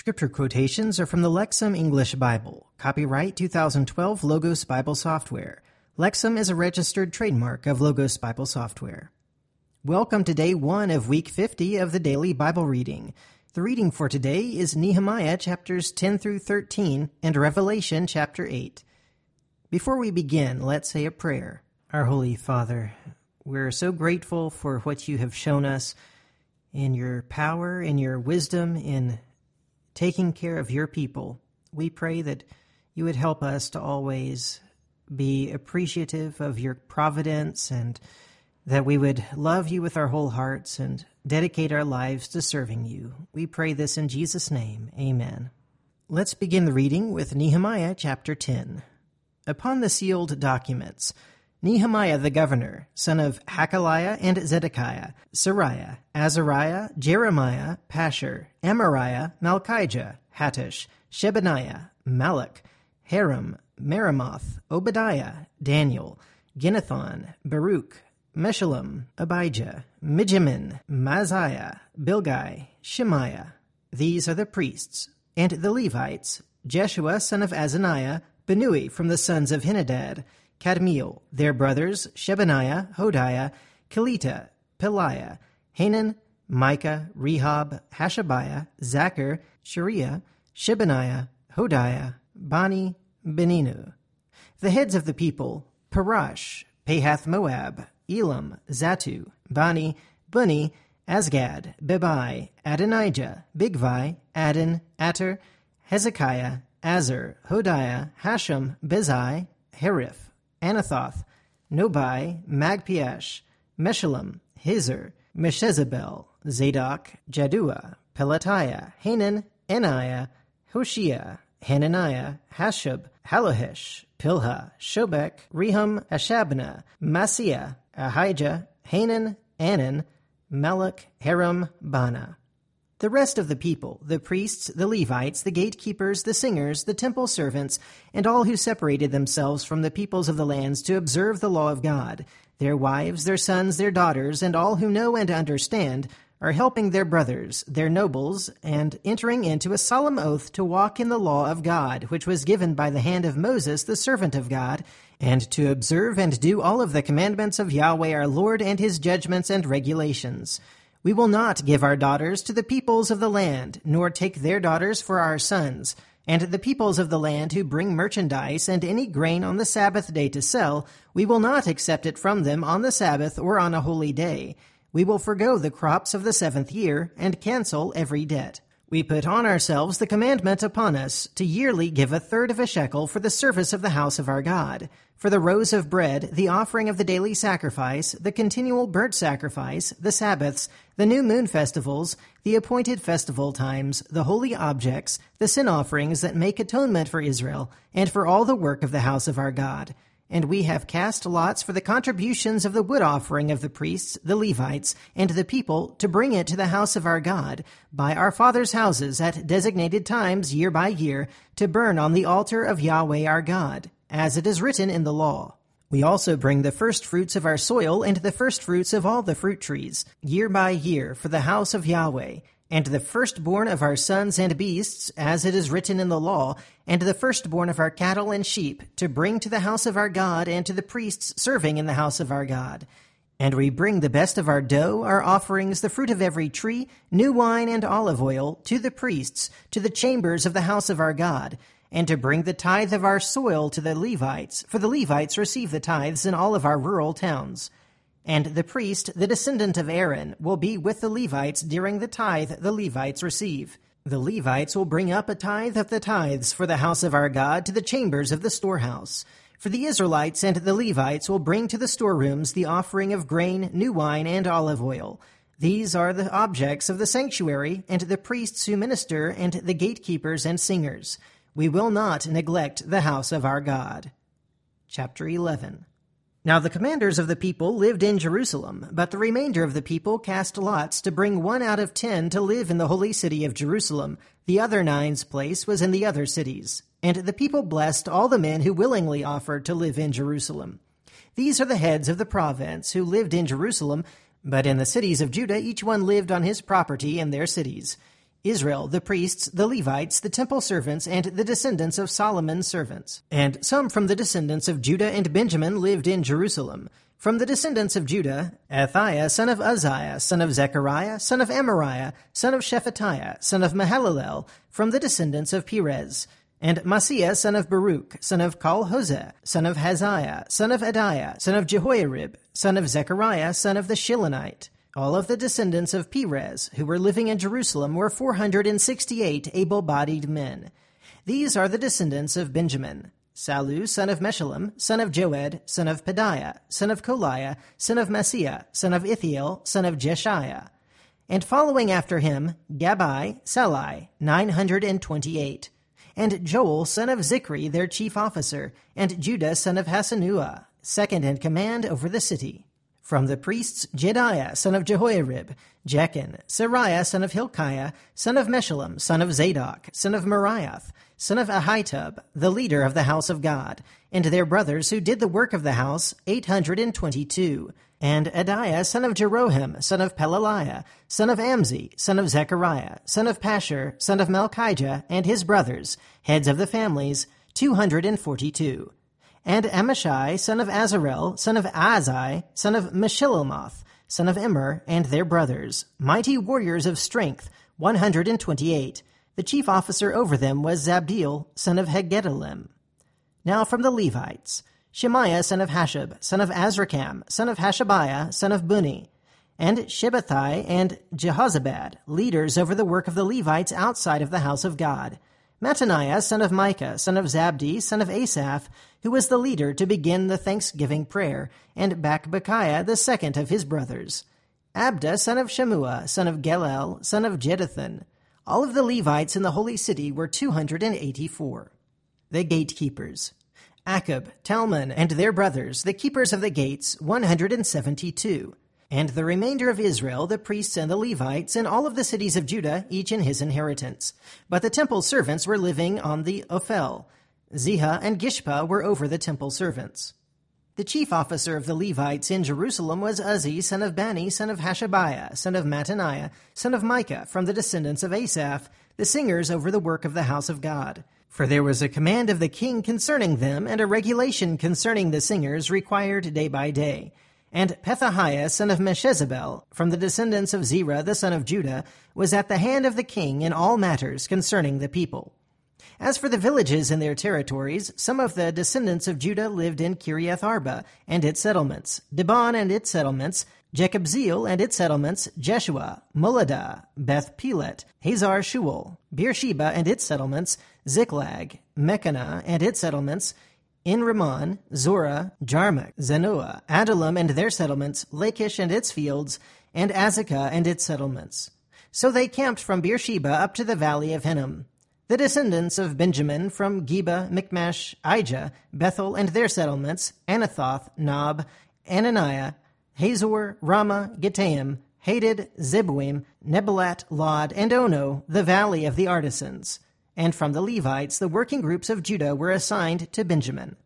Scripture quotations are from the Lexham English Bible. Copyright 2012 Logos Bible Software. Lexham is a registered trademark of Logos Bible Software. Welcome to day one of week 50 of the daily Bible reading. The reading for today is Nehemiah chapters 10 through 13 and Revelation chapter 8. Before we begin, let's say a prayer. Our Holy Father, we're so grateful for what you have shown us in your power, in your wisdom, in taking care of your people. We pray that you would help us to always be appreciative of your providence and that we would love you with our whole hearts and dedicate our lives to serving you. We pray this in Jesus' name. Amen. Let's begin the reading with Nehemiah chapter 10. Upon the sealed documents, Nehemiah the governor, son of Hacaliah and Zedekiah, Seraiah, Azariah, Jeremiah, Pashhur, Amariah, Malkijah, Hattush, Shebaniah, Malluch, Harim, Meremoth, Obadiah, Daniel, Ginnethon, Baruch, Meshullam, Abijah, Mijamin, Maaziah, Bilgai, Shemaiah. These are the priests. And the Levites, Jeshua son of Azaniah, Binnui from the sons of Henadad, Kadmiel, their brothers Shebaniah, Hodiah, Kelita, Pelaiah, Hanan, Mica, Rehob, Hashabiah, Zaccur, Shereiah, Shebaniah, Hodiah, Bani, Beninu. The heads of the people, Parosh, Pahath Moab, Elam, Zattu, Bani, Bunni, Azgad, Bebai, Adonijah, Bigvai, Adin, Ater, Hezekiah, Azzur, Hodiah, Hashum, Bezai, Hariph, Anathoth, Nobai, Magpiash, Meshullam, Hezir, Meshezabel, Zadok, Jaddua, Pelatiah, Hanan, Anaiah, Hoshea, Hananiah, Hasshub, Hallohesh, Pilha, Shobek, Rehum, Hashabnah, Maaseiah, Ahijah, Hanan, Anan, Malluch, Harim, Baanah. The rest of the people, the priests, the Levites, the gatekeepers, the singers, the temple servants, and all who separated themselves from the peoples of the lands to observe the law of God, their wives, their sons, their daughters, and all who know and understand, are helping their brothers, their nobles, and entering into a solemn oath to walk in the law of God, which was given by the hand of Moses, the servant of God, and to observe and do all of the commandments of Yahweh our Lord and his judgments and regulations we will not give our daughters to the peoples of the land, nor take their daughters for our sons. And the peoples of the land who bring merchandise and any grain on the Sabbath day to sell, we will not accept it from them on the Sabbath or on a holy day. We will forego the crops of the seventh year, and cancel every debt. We put on ourselves the commandment upon us to yearly give a third of a shekel for the service of the house of our God, for the rows of bread, the offering of the daily sacrifice, the continual burnt sacrifice, the Sabbaths, the new moon festivals, the appointed festival times, the holy objects, the sin offerings that make atonement for Israel, and for all the work of the house of our God. And we have cast lots for the contributions of the wood offering of the priests, the Levites, and the people to bring it to the house of our God by our fathers' houses at designated times year by year to burn on the altar of Yahweh our God, as it is written in the law. We also bring the first fruits of our soil and the first fruits of all the fruit trees, year by year, for the house of Yahweh, and the firstborn of our sons and beasts, as it is written in the law, and the firstborn of our cattle and sheep, to bring to the house of our God and to the priests serving in the house of our God. And we bring the best of our dough, our offerings, the fruit of every tree, new wine and olive oil, to the priests, to the chambers of the house of our God, and to bring the tithe of our soil to the Levites, for the Levites receive the tithes in all of our rural towns. And the priest, the descendant of Aaron, will be with the Levites during the tithe the Levites receive. The Levites will bring up a tithe of the tithes for the house of our God to the chambers of the storehouse. For the Israelites and the Levites will bring to the storerooms the offering of grain, new wine, and olive oil. These are the objects of the sanctuary, and the priests who minister, and the gatekeepers and singers. We will not neglect the house of our God. Chapter 11 now the commanders of the people lived in Jerusalem, but the remainder of the people cast lots to bring one out of ten to live in the holy city of Jerusalem. The other nine's place was in the other cities. And the people blessed all the men who willingly offered to live in Jerusalem. These are the heads of the province who lived in Jerusalem, but in the cities of Judah each one lived on his property in their cities. Israel, the priests, the Levites, the temple servants, and the descendants of Solomon's servants. And some from the descendants of Judah and Benjamin lived in Jerusalem. From the descendants of Judah, Athaiah, son of Uzziah, son of Zechariah, son of Amariah, son of Shephatiah, son of Mahalalel, from the descendants of Perez. And Maaseiah, son of Baruch, son of Col-Hozeh, son of Hazaiah, son of Adaiah, son of Jehoiarib, son of Zechariah, son of the Shilonite. All of the descendants of Perez, who were living in Jerusalem, were 468 able-bodied men. These are the descendants of Benjamin. Salu, son of Meshullam, son of Joed, son of Pedaiah, son of Kolaiah, son of Maaseiah, son of Ithiel, son of Jeshaiah. And following after him, Gabbai, Sallai, 928. And Joel, son of Zichri, their chief officer, and Judah, son of Hassenuah, second in command over the city. From the priests, Jedaiah, son of Jehoiarib, Jachin, Seraiah, son of Hilkiah, son of Meshullam, son of Zadok, son of Meraioth, son of Ahitub, the leader of the house of God, and their brothers who did the work of the house, eight hundred and twenty-two. And Adaiah, son of Jeroham, son of Pelaliah, son of Amzi, son of Zechariah, son of Pashhur, son of Malchijah, and his brothers, heads of the families, two hundred and forty-two. And Amashai, son of Azarel, son of Azai, son of Meshillemoth, son of Immer, and their brothers, mighty warriors of strength, one hundred and twenty-eight. The chief officer over them was Zabdiel, son of Haggedolim. Now from the Levites, Shemaiah, son of Hasshub, son of Azrikam, son of Hashabiah, son of Bunni, and Shabbethai and Jehozabad, leaders over the work of the Levites outside of the house of God. Mattaniah, son of Micah, son of Zabdi, son of Asaph, who was the leader to begin the thanksgiving prayer, and Bakbukiah, the second of his brothers. Abda, son of Shammua, son of Galal, son of Jeduthun, all of the Levites in the holy city were 284. The gatekeepers. Akkub, Talmon, and their brothers, the keepers of the gates, 172. And the remainder of Israel, the priests and the Levites, and all of the cities of Judah, each in his inheritance. But the temple servants were living on the Ophel. Ziha and Gishpa were over the temple servants. The chief officer of the Levites in Jerusalem was Uzzi, son of Bani, son of Hashabiah, son of Mattaniah, son of Micah, from the descendants of Asaph, the singers over the work of the house of God. For there was a command of the king concerning them, and a regulation concerning the singers required day by day. And Pethahiah, son of Meshezabel, from the descendants of Zerah, the son of Judah, was at the hand of the king in all matters concerning the people. As for the villages in their territories, some of the descendants of Judah lived in Kiriath Arba and its settlements, Dibon and its settlements, Jekabzeel and its settlements, Jeshua, Moladah, Beth Pelet, Hazar Shual, Beersheba and its settlements, Ziklag, Mechannah and its settlements, in Rimmon, Zorah, Jarmuth, Zanoah, Adullam and their settlements, Lachish and its fields, and Azekah and its settlements. So they camped from Beersheba up to the valley of Hinnom. The descendants of Benjamin from Geba, Michmash, Aijah, Bethel and their settlements, Anathoth, Nob, Ananiah, Hazor, Ramah, Gittaim, Hadid, Zeboim, Neballat, Lod, and Ono, the valley of the artisans. And from the Levites, the working groups of Judah were assigned to Benjamin.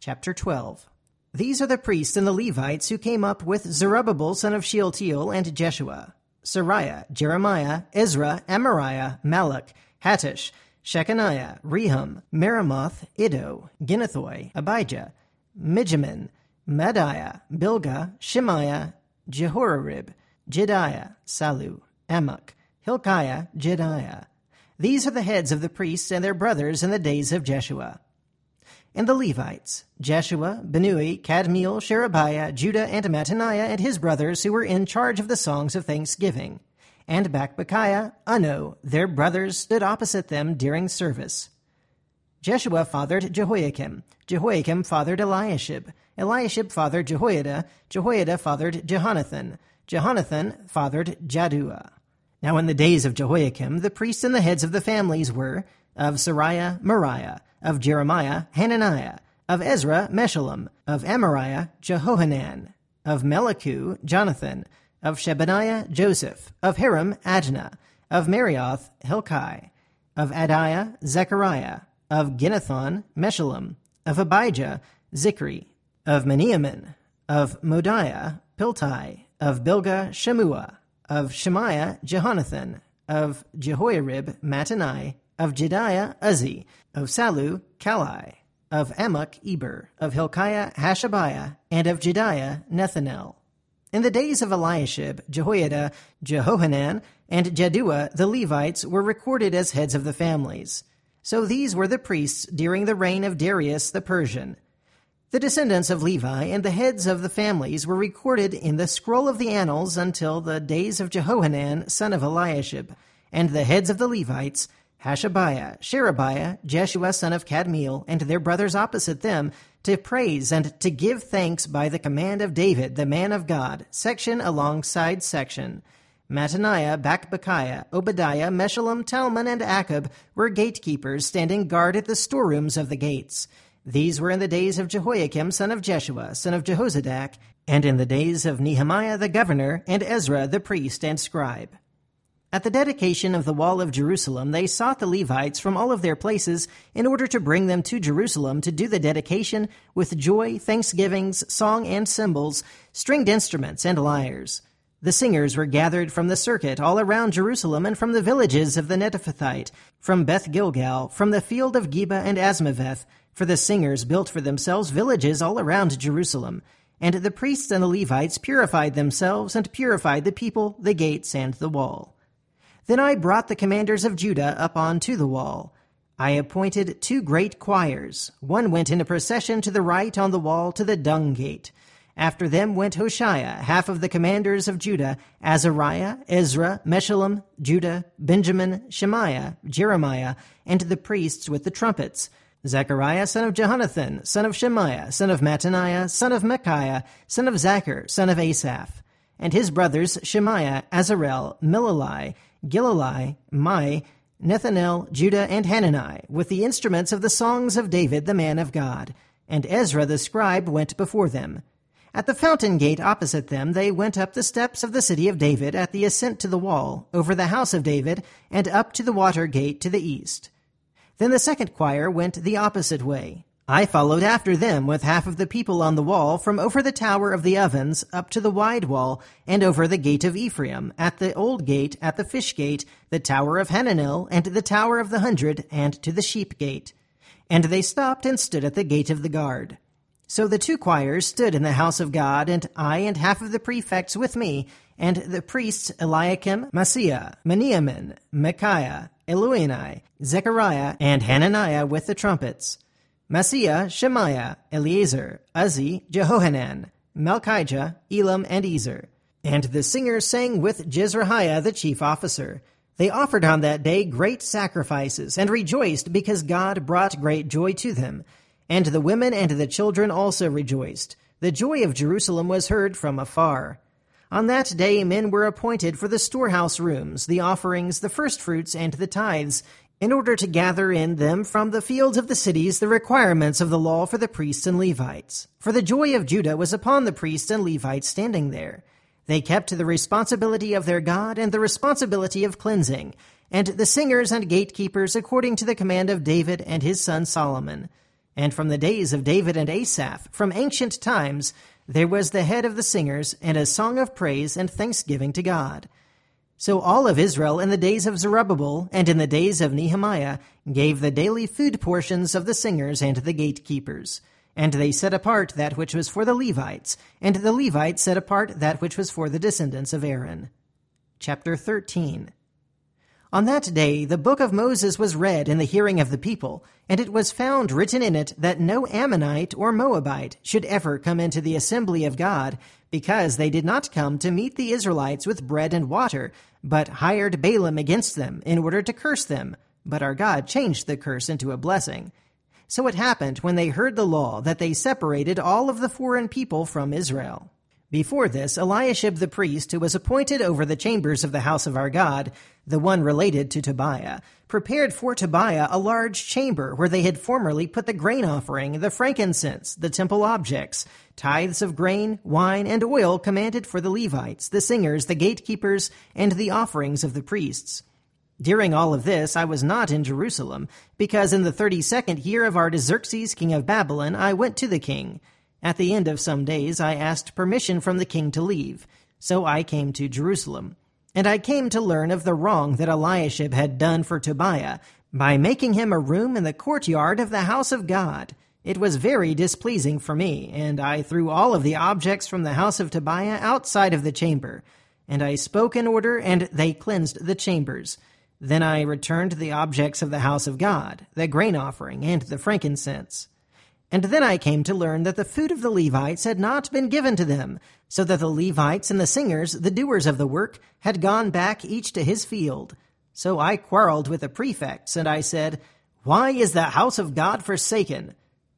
Chapter 12 These are the priests and the Levites who came up with Zerubbabel son of Shealtiel and Jeshua, Seraiah, Jeremiah, Ezra, Amariah, Malach, Hattush, Shechaniah, Rehum, Meremoth, Iddo, Ginnethoi, Abijah, Mijamin, Maadiah, Bilgah, Shemaiah, Jehoiarib, Jedaiah, Salu, Amok, Hilkiah, Jedaiah. These are the heads of the priests and their brothers in the days of Jeshua. And the Levites, Jeshua, Binnui, Kadmiel, Sherebiah, Judah, and Mattaniah and his brothers who were in charge of the songs of thanksgiving and Bakbukiah, Unno, their brothers, stood opposite them during service. Jeshua fathered Jehoiakim. Jehoiakim fathered Eliashib. Eliashib fathered Jehoiada. Jehoiada fathered Jehonathan. Jehonathan fathered Jaddua. Now in the days of Jehoiakim, the priests and the heads of the families were of Seraiah, Meraiah, of Jeremiah, Hananiah, of Ezra, Meshullam, of Amariah, Jehohanan, of Melicu, Jonathan, of Shebaniah, Joseph, of Hiram, Adnah, of Meraioth, Hilkai, of Adiah, Zechariah, of Ginnethon, Meshullam, of Abijah, Zichri, of Miniamin, of Moadiah, Piltai, of Bilgah, Shammua, of Shemaiah, Jehonathan, of Jehoiarib, Mattani, of Jedaiah, Uzzi, of Salu, Kallai, of Amok, Eber, of Hilkiah, Hashabiah, and of Jedaiah, Nethanel. In the days of Eliashib, Jehoiada, Jehohanan, and Jaddua, the Levites, were recorded as heads of the families. So these were the priests during the reign of Darius the Persian. The descendants of Levi and the heads of the families were recorded in the scroll of the annals until the days of Jehohanan, son of Eliashib, and the heads of the Levites, Hashabiah, Sherebiah, Jeshua son of Kadmiel, and their brothers opposite them, to praise and to give thanks by the command of David, the man of God, section alongside section. Mattaniah, Bakbukiah, Obadiah, Meshullam, Talmon, and Akkub were gatekeepers standing guard at the storerooms of the gates. These were in the days of Jehoiakim, son of Jeshua, son of Jehozadak, and in the days of Nehemiah the governor, and Ezra the priest and scribe. At the dedication of the wall of Jerusalem, they sought the Levites from all of their places in order to bring them to Jerusalem to do the dedication with joy, thanksgivings, song and cymbals, stringed instruments, and lyres. The singers were gathered from the circuit all around Jerusalem and from the villages of the Netophathite, from Beth Gilgal, from the field of Geba and Asmaveth, for the singers built for themselves villages all around Jerusalem. And the priests and the Levites purified themselves and purified the people, the gates, and the wall. Then I brought the commanders of Judah up onto the wall. I appointed two great choirs. One went in a procession to the right on the wall to the dung gate. After them went Hoshea, half of the commanders of Judah, Azariah, Ezra, Meshullam, Judah, Benjamin, Shemaiah, Jeremiah, and the priests with the trumpets. Zechariah, son of Jehonathan, son of Shemaiah, son of Mattaniah, son of Micaiah, son of Zachar, son of Asaph, and his brothers Shemaiah, Azarel, Milalai, Gilalai, Maai, Nethanel, Judah, and Hanani, with the instruments of the songs of David the man of God. And Ezra the scribe went before them. At the fountain gate opposite them, they went up the steps of the city of David at the ascent to the wall, over the house of David, and up to the water gate to the east. Then the second choir went the opposite way. I followed after them with half of the people on the wall from over the tower of the ovens up to the wide wall and over the gate of Ephraim, at the old gate, at the fish gate, the tower of Hananel, and the tower of the hundred, and to the sheep gate. And they stopped and stood at the gate of the guard. So the two choirs stood in the house of God, and I and half of the prefects with me, and the priests Eliakim, Maaseiah, Miniamin, Micaiah, Elioenai, Zechariah, and Hananiah with the trumpets. Maaseiah, Shemaiah, Eleazar, Uzzi, Jehohanan, Malchijah, Elam, and Ezer. And the singers sang with Jezrahiah the chief officer. They offered on that day great sacrifices, and rejoiced because God brought great joy to them. And the women and the children also rejoiced. The joy of Jerusalem was heard from afar. On that day men were appointed for the storehouse rooms, the offerings, the firstfruits, and the tithes, in order to gather in them from the fields of the cities the requirements of the law for the priests and Levites. For the joy of Judah was upon the priests and Levites standing there. They kept the responsibility of their God and the responsibility of cleansing, and the singers and gatekeepers according to the command of David and his son Solomon. And from the days of David and Asaph, from ancient times, there was the head of the singers and a song of praise and thanksgiving to God. So all of Israel in the days of Zerubbabel and in the days of Nehemiah gave the daily food portions of the singers and the gatekeepers. And they set apart that which was for the Levites, and the Levites set apart that which was for the descendants of Aaron. Chapter 13 On that day the book of Moses was read in the hearing of the people, and it was found written in it that no Ammonite or Moabite should ever come into the assembly of God, because they did not come to meet the Israelites with bread and water, but hired Balaam against them in order to curse them. But our God changed the curse into a blessing. So it happened when they heard the law that they separated all of the foreign people from Israel. Before this, Eliashib the priest, who was appointed over the chambers of the house of our God, the one related to Tobiah, prepared for Tobiah a large chamber where they had formerly put the grain offering, the frankincense, the temple objects, tithes of grain, wine, and oil commanded for the Levites, the singers, the gatekeepers, and the offerings of the priests. During all of this, I was not in Jerusalem, because in the thirty second year of Artaxerxes, king of Babylon, I went to the king. At the end of some days, I asked permission from the king to leave. So I came to Jerusalem. And I came to learn of the wrong that Eliashib had done for Tobiah by making him a room in the courtyard of the house of God. It was very displeasing for me, and I threw all of the objects from the house of Tobiah outside of the chamber. And I spoke in order, and they cleansed the chambers. Then I returned the objects of the house of God, the grain offering, and the frankincense. And then I came to learn that the food of the Levites had not been given to them, so that the Levites and the singers, the doers of the work, had gone back each to his field. So I quarreled with the prefects, and I said, Why is the house of God forsaken?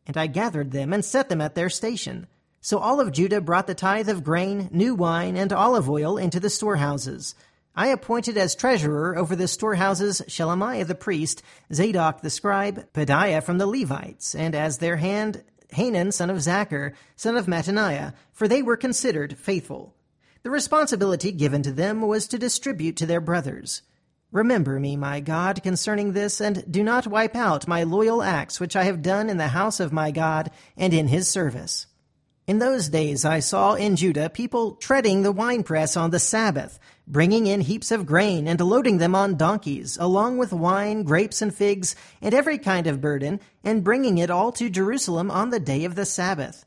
And I gathered them and set them at their station. So all of Judah brought the tithe of grain, new wine, and olive oil into the storehouses. I appointed as treasurer over the storehouses Shelemiah the priest, Zadok the scribe, Pedaiah from the Levites, and as their hand Hanan son of Zaccur, son of Mattaniah, for they were considered faithful. The responsibility given to them was to distribute to their brothers. Remember me, my God, concerning this, and do not wipe out my loyal acts which I have done in the house of my God and in his service. In those days I saw in Judah people treading the winepress on the Sabbath, bringing in heaps of grain and loading them on donkeys, along with wine, grapes, and figs, and every kind of burden, and bringing it all to Jerusalem on the day of the Sabbath.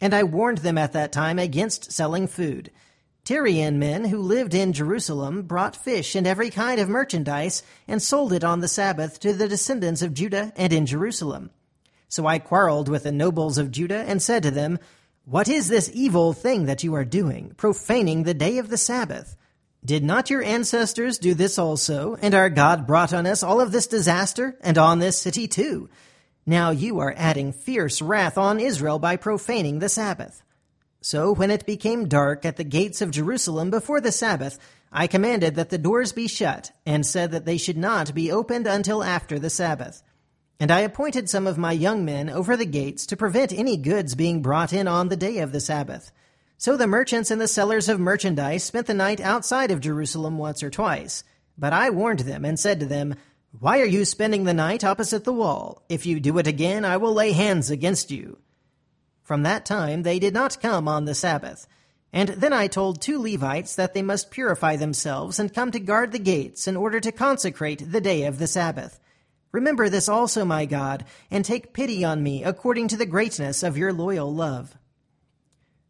And I warned them at that time against selling food. Tyrian men who lived in Jerusalem brought fish and every kind of merchandise and sold it on the Sabbath to the descendants of Judah and in Jerusalem. So I quarreled with the nobles of Judah and said to them, what is this evil thing that you are doing, profaning the day of the Sabbath? Did not your ancestors do this also, and our God brought on us all of this disaster, and on this city too? Now you are adding fierce wrath on Israel by profaning the Sabbath. So when it became dark at the gates of Jerusalem before the Sabbath, I commanded that the doors be shut, and said that they should not be opened until after the Sabbath. And I appointed some of my young men over the gates to prevent any goods being brought in on the day of the Sabbath. So the merchants and the sellers of merchandise spent the night outside of Jerusalem once or twice. But I warned them and said to them, Why are you spending the night opposite the wall? If you do it again, I will lay hands against you. From that time they did not come on the Sabbath. And then I told two Levites that they must purify themselves and come to guard the gates in order to consecrate the day of the Sabbath. Remember this also, my God, and take pity on me according to the greatness of your loyal love.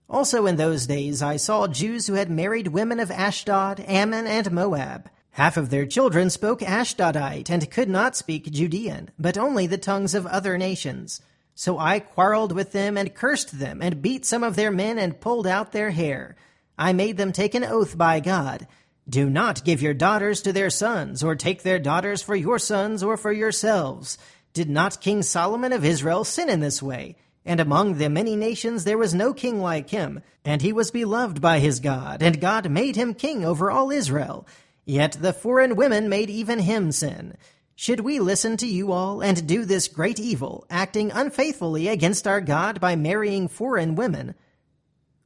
Also in those days I saw Jews who had married women of Ashdod, Ammon, and Moab. Half of their children spoke Ashdodite and could not speak Judean, but only the tongues of other nations. So I quarreled with them and cursed them and beat some of their men and pulled out their hair. I made them take an oath by God do not give your daughters to their sons, or take their daughters for your sons or for yourselves. Did not King Solomon of Israel sin in this way? And among the many nations there was no king like him, and he was beloved by his God, and God made him king over all Israel. Yet the foreign women made even him sin. Should we listen to you all and do this great evil, acting unfaithfully against our God by marrying foreign women?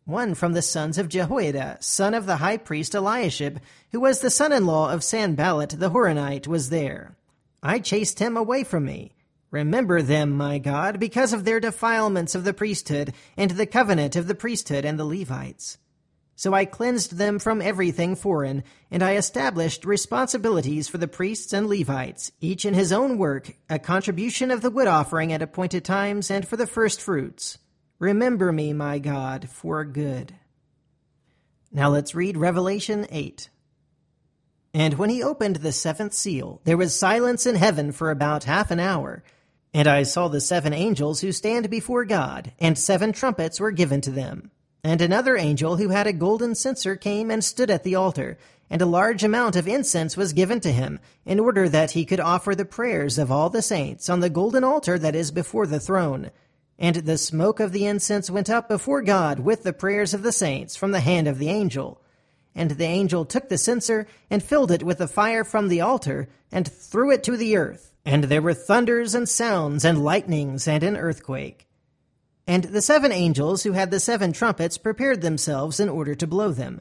One from the sons of Jehoiada, son of the high priest Eliashib, who was the son-in-law of Sanballat the Horonite, was there. I chased him away from me. Remember them, my God, because of their defilements of the priesthood, and the covenant of the priesthood and the Levites. So I cleansed them from everything foreign, and I established responsibilities for the priests and Levites, each in his own work, a contribution of the wood offering at appointed times, and for the first fruits. Remember me, my God, for good. Now let's read Revelation 8. And when he opened the seventh seal, there was silence in heaven for about half an hour. And I saw the seven angels who stand before God, and seven trumpets were given to them. And another angel who had a golden censer came and stood at the altar, and a large amount of incense was given to him, in order that he could offer the prayers of all the saints on the golden altar that is before the throne. And the smoke of the incense went up before God with the prayers of the saints from the hand of the angel. And the angel took the censer and filled it with the fire from the altar and threw it to the earth. And there were thunders and sounds and lightnings and an earthquake. And the seven angels who had the seven trumpets prepared themselves in order to blow them.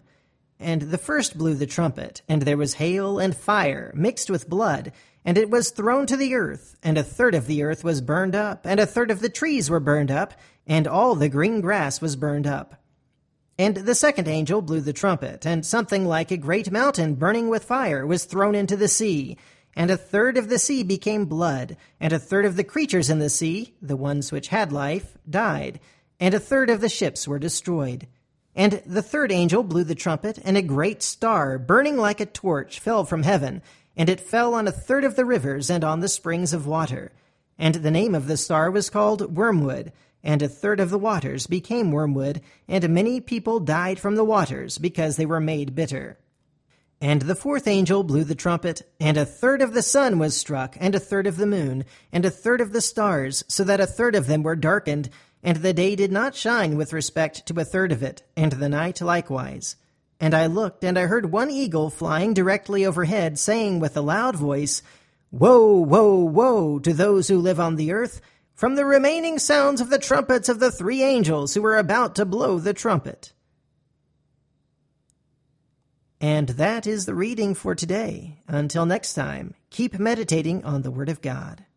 And the first blew the trumpet, and there was hail and fire mixed with blood, and it was thrown to the earth, and a third of the earth was burned up, and a third of the trees were burned up, and all the green grass was burned up. And the second angel blew the trumpet, and something like a great mountain burning with fire was thrown into the sea. And a third of the sea became blood, and a third of the creatures in the sea, the ones which had life, died, and a third of the ships were destroyed. And the third angel blew the trumpet, and a great star, burning like a torch, fell from heaven, and it fell on a third of the rivers and on the springs of water. And the name of the star was called Wormwood, and a third of the waters became wormwood, and many people died from the waters, because they were made bitter. And the fourth angel blew the trumpet, and a third of the sun was struck, and a third of the moon, and a third of the stars, so that a third of them were darkened, and the day did not shine with respect to a third of it, and the night likewise. And I looked, and I heard one eagle flying directly overhead, saying with a loud voice, Woe, woe, woe to those who live on the earth, from the remaining sounds of the trumpets of the three angels who were about to blow the trumpet. And that is the reading for today. Until next time, keep meditating on the Word of God.